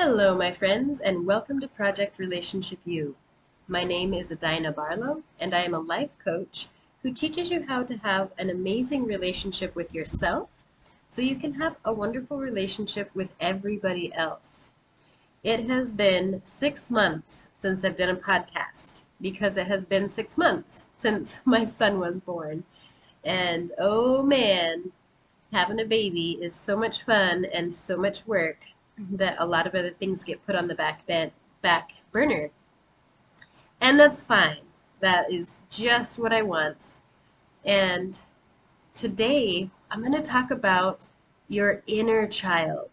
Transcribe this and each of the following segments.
Hello, my friends, and welcome to Project Relationship U. My name is Adina Barlow, and I am a life coach who teaches you how to have an amazing relationship with yourself so you can have a wonderful relationship with everybody else. It has been six months since I've done a podcast because it has been six months since my son was born. And oh man, having a baby is so much fun and so much work that a lot of other things get put on the back back burner. And that's fine. That is just what I want. And today I'm going to talk about your inner child.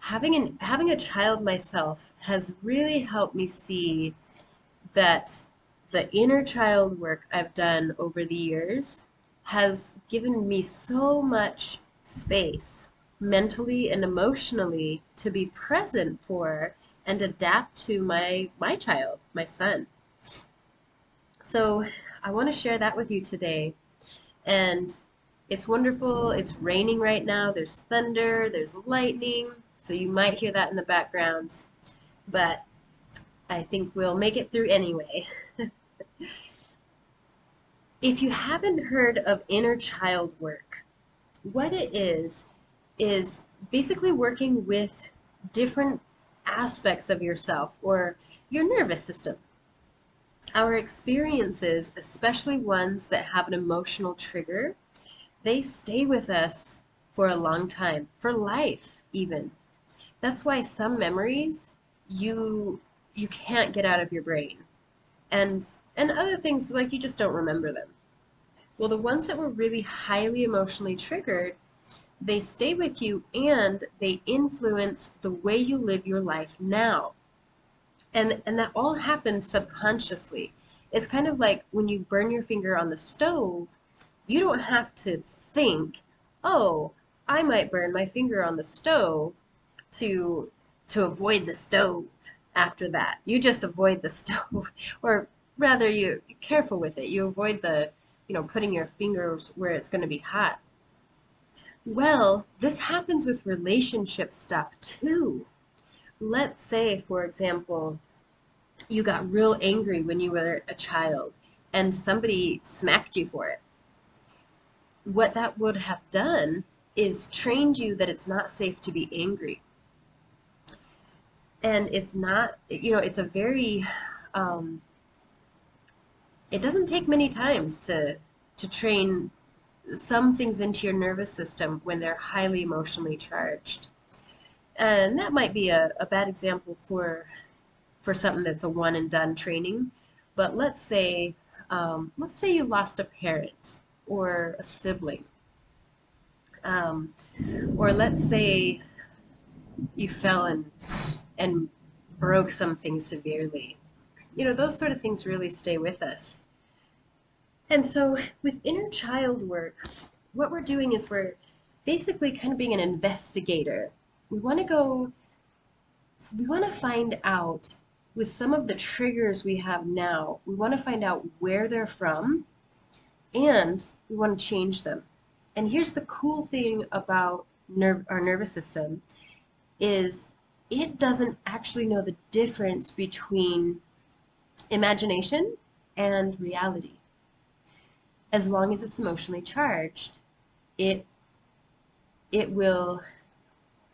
Having an having a child myself has really helped me see that the inner child work I've done over the years has given me so much space mentally and emotionally to be present for and adapt to my my child, my son. So I want to share that with you today. And it's wonderful. It's raining right now. There's thunder, there's lightning, so you might hear that in the background. But I think we'll make it through anyway. If you haven't heard of inner child work, what it is, is basically working with different aspects of yourself or your nervous system. Our experiences, especially ones that have an emotional trigger, they stay with us for a long time, for life even. That's why some memories you you can't get out of your brain. And and other things like you just don't remember them. Well, the ones that were really highly emotionally triggered, they stay with you and they influence the way you live your life now. And and that all happens subconsciously. It's kind of like when you burn your finger on the stove, you don't have to think, "Oh, I might burn my finger on the stove to to avoid the stove." After that, you just avoid the stove, or rather you are careful with it. You avoid the, you know, putting your fingers where it's going to be hot. Well, this happens with relationship stuff too. Let's say, for example, you got real angry when you were a child and somebody smacked you for it. What that would have done is trained you that it's not safe to be angry. And it's not, you know, it's a very um, it doesn't take many times to to train some things into your nervous system when they're highly emotionally charged. And that might be a, a bad example for for something that's a one and done training. But let's say um, let's say you lost a parent or a sibling. Um, or let's say you fell and and broke something severely you know, those sort of things really stay with us. And so with inner child work, what we're doing is we're basically kind of being an investigator. We want to go, we want to find out with some of the triggers we have now, we want to find out where they're from and we want to change them. And here's the cool thing about our nervous system is it doesn't actually know the difference between imagination and reality. As long as it's emotionally charged, it it will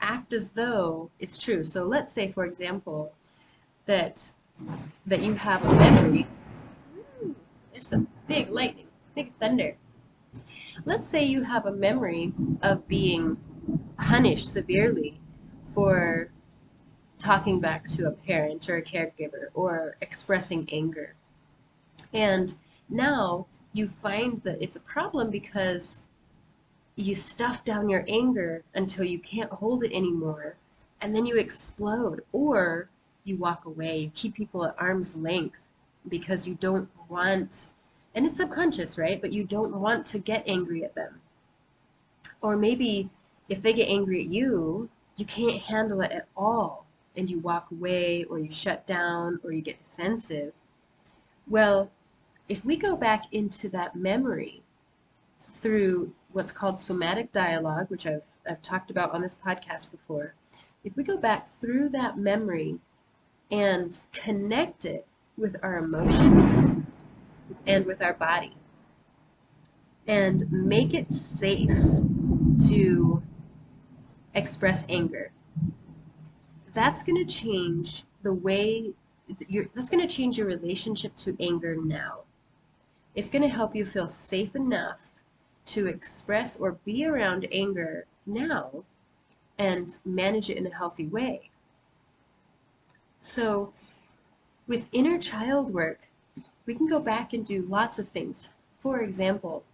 act as though it's true. So let's say, for example, that that you have a memory. Ooh, there's some big lightning, big thunder. Let's say you have a memory of being punished severely for talking back to a parent or a caregiver or expressing anger. And now you find that it's a problem because you stuff down your anger until you can't hold it anymore and then you explode or you walk away you keep people at arm's length because you don't want and it's subconscious right but you don't want to get angry at them or maybe if they get angry at you you can't handle it at all and you walk away or you shut down or you get defensive. Well, if we go back into that memory through what's called somatic dialogue, which I've, I've talked about on this podcast before, if we go back through that memory and connect it with our emotions and with our body and make it safe to express anger, that's going to change the way that's going to change your relationship to anger now. It's going to help you feel safe enough to express or be around anger now and manage it in a healthy way. So, with inner child work, we can go back and do lots of things. For example,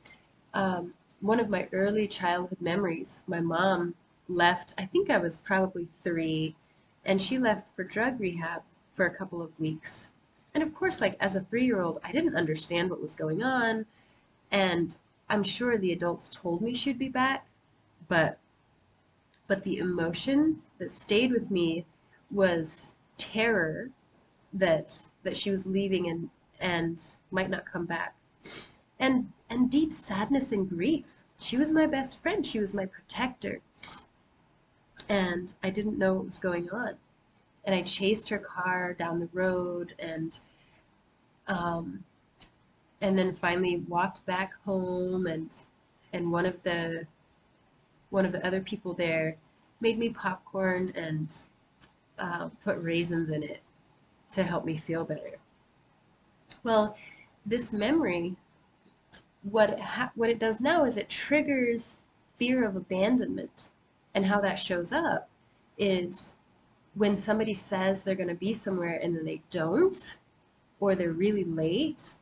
um, one of my early childhood memories, my mom left, I think I was probably three, and she left for drug rehab for a couple of weeks. And of course, like as a three year old, I didn't understand what was going on. And I'm sure the adults told me she'd be back, but but the emotion that stayed with me was terror that that she was leaving and and might not come back. And and deep sadness and grief. She was my best friend. She was my protector. And I didn't know what was going on and I chased her car down the road and um, and then finally walked back home and and one of the one of the other people there made me popcorn and uh, put raisins in it to help me feel better. Well, this memory, what it ha- what it does now is it triggers fear of abandonment, and how that shows up is when somebody says they're going to be somewhere and then they don't, or they're really late,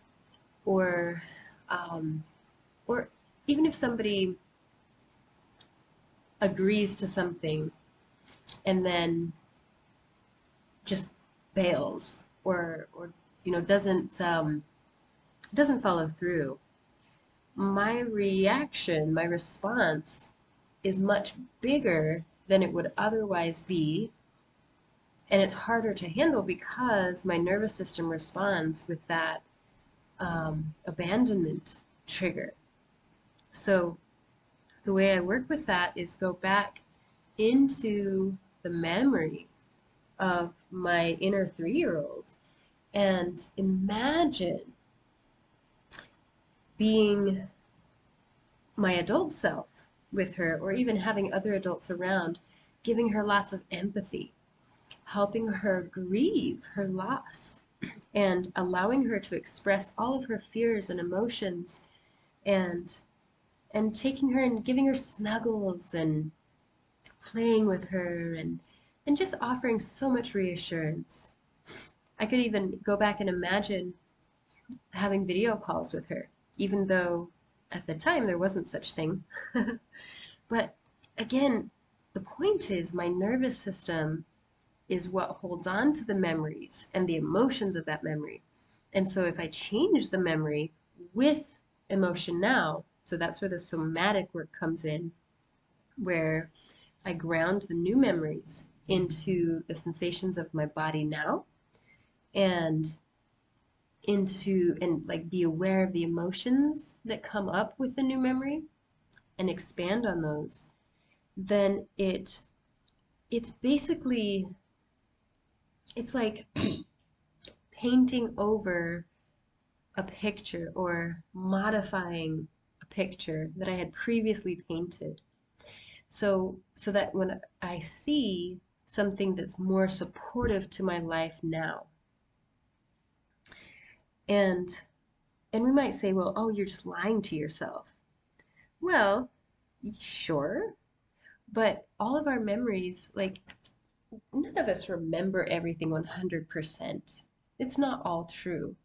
or um, or even if somebody agrees to something and then just bails or or you know doesn't um, doesn't follow through my reaction my response is much bigger than it would otherwise be and it's harder to handle because my nervous system responds with that um, abandonment trigger. So the way I work with that is go back into the memory of my inner three year old and imagine being my adult self with her or even having other adults around, giving her lots of empathy helping her grieve her loss and allowing her to express all of her fears and emotions and and taking her and giving her snuggles and playing with her and and just offering so much reassurance. I could even go back and imagine having video calls with her, even though at the time there wasn't such thing. but again, the point is my nervous system is what holds on to the memories and the emotions of that memory. And so if I change the memory with emotion now, so that's where the somatic work comes in, where I ground the new memories into the sensations of my body now and into and like be aware of the emotions that come up with the new memory and expand on those then it it's basically it's like painting over a picture or modifying a picture that I had previously painted. So so that when I see something that's more supportive to my life now. And and we might say, well, oh, you're just lying to yourself. Well, sure. But all of our memories, like none of us remember everything 100%. It's not all true.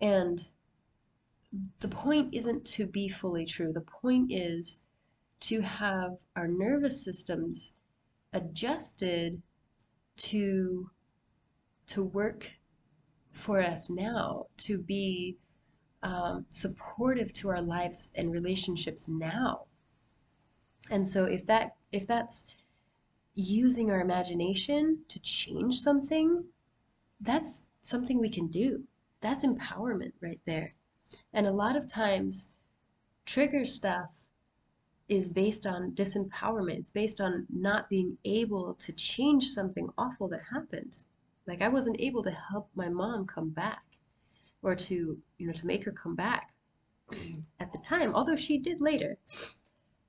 And the point isn't to be fully true. The point is to have our nervous systems adjusted to to work for us now, to be um, supportive to our lives and relationships now. And so if that if that's using our imagination to change something, that's something we can do. That's empowerment right there. And a lot of times, trigger stuff is based on disempowerment. It's based on not being able to change something awful that happened. Like I wasn't able to help my mom come back or to, you know, to make her come back at the time, although she did later.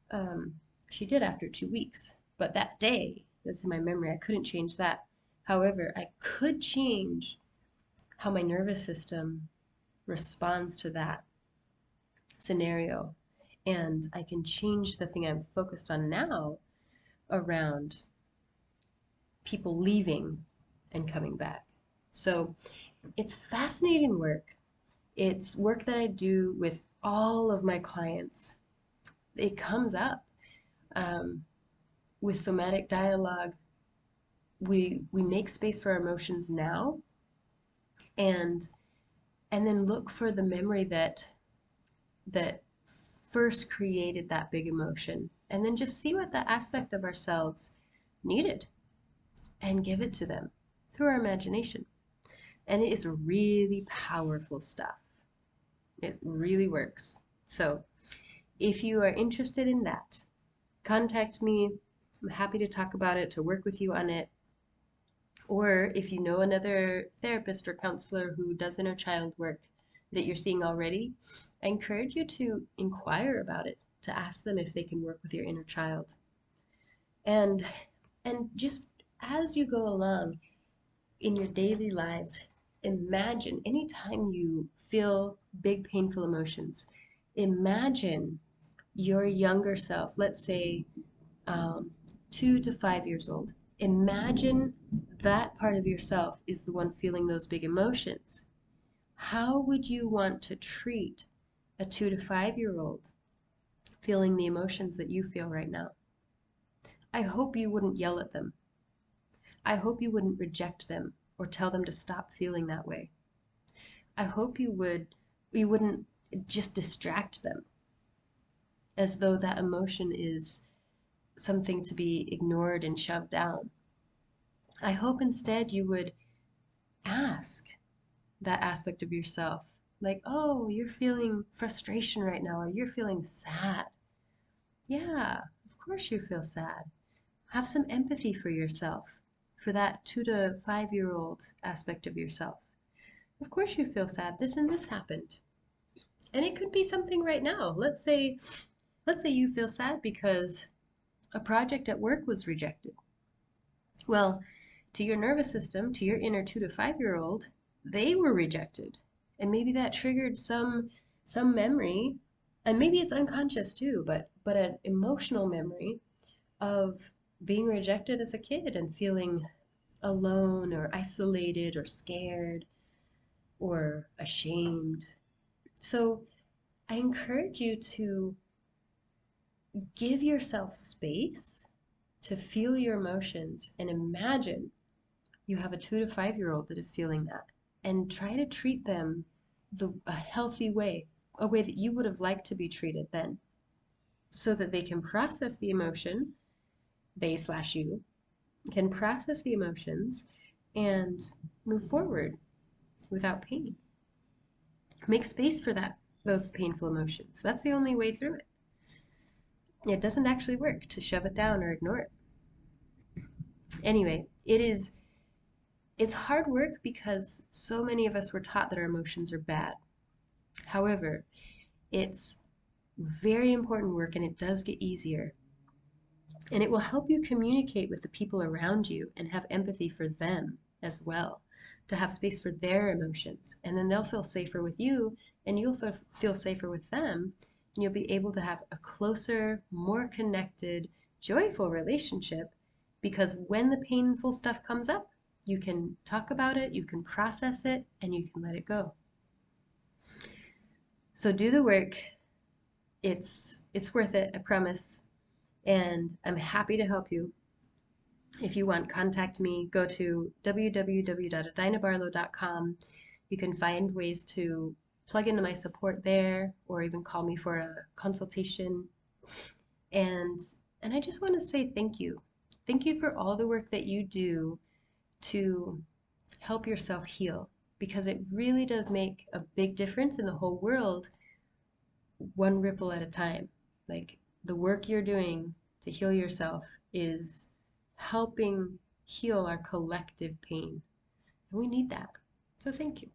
Um, she did after two weeks. But that day, that's in my memory, I couldn't change that. However, I could change how my nervous system responds to that scenario. And I can change the thing I'm focused on now around people leaving and coming back. So it's fascinating work. It's work that I do with all of my clients. It comes up um, with somatic dialogue. We we make space for our emotions now, and and then look for the memory that that first created that big emotion, and then just see what that aspect of ourselves needed, and give it to them through our imagination. And it is really powerful stuff. It really works. So, if you are interested in that, contact me. I'm happy to talk about it, to work with you on it. Or if you know another therapist or counselor who does inner child work that you're seeing already, I encourage you to inquire about it, to ask them if they can work with your inner child. And and just as you go along in your daily lives, imagine anytime you feel big painful emotions, imagine your younger self, let's say um, two to five years old, imagine that part of yourself is the one feeling those big emotions. How would you want to treat a two to five year old feeling the emotions that you feel right now? I hope you wouldn't yell at them. I hope you wouldn't reject them or tell them to stop feeling that way. I hope you would you wouldn't just distract them as though that emotion is something to be ignored and shoved down. I hope instead you would ask that aspect of yourself. Like, oh, you're feeling frustration right now, or you're feeling sad. Yeah, of course you feel sad. Have some empathy for yourself, for that two to five year old aspect of yourself. Of course you feel sad. This and this happened. And it could be something right now. Let's say Let's say you feel sad because a project at work was rejected. Well, to your nervous system, to your inner two to five year old, they were rejected. And maybe that triggered some some memory, and maybe it's unconscious too, but but an emotional memory of being rejected as a kid and feeling alone or isolated or scared or ashamed. So I encourage you to give yourself space to feel your emotions and imagine you have a two to five year old that is feeling that and try to treat them the a healthy way a way that you would have liked to be treated then so that they can process the emotion they slash you can process the emotions and move forward without pain. Make space for that those painful emotions. That's the only way through it it doesn't actually work to shove it down or ignore it. Anyway, it is it's hard work because so many of us were taught that our emotions are bad. However, it's very important work and it does get easier. And it will help you communicate with the people around you and have empathy for them as well, to have space for their emotions. And then they'll feel safer with you and you'll feel safer with them you'll be able to have a closer, more connected, joyful relationship because when the painful stuff comes up, you can talk about it, you can process it, and you can let it go. So do the work. It's it's worth it, I promise. And I'm happy to help you. If you want, contact me. Go to www.adinabarlow.com. You can find ways to plug into my support there or even call me for a consultation. And and I just want to say thank you. Thank you for all the work that you do to help yourself heal because it really does make a big difference in the whole world one ripple at a time. Like the work you're doing to heal yourself is helping heal our collective pain. And we need that. So thank you.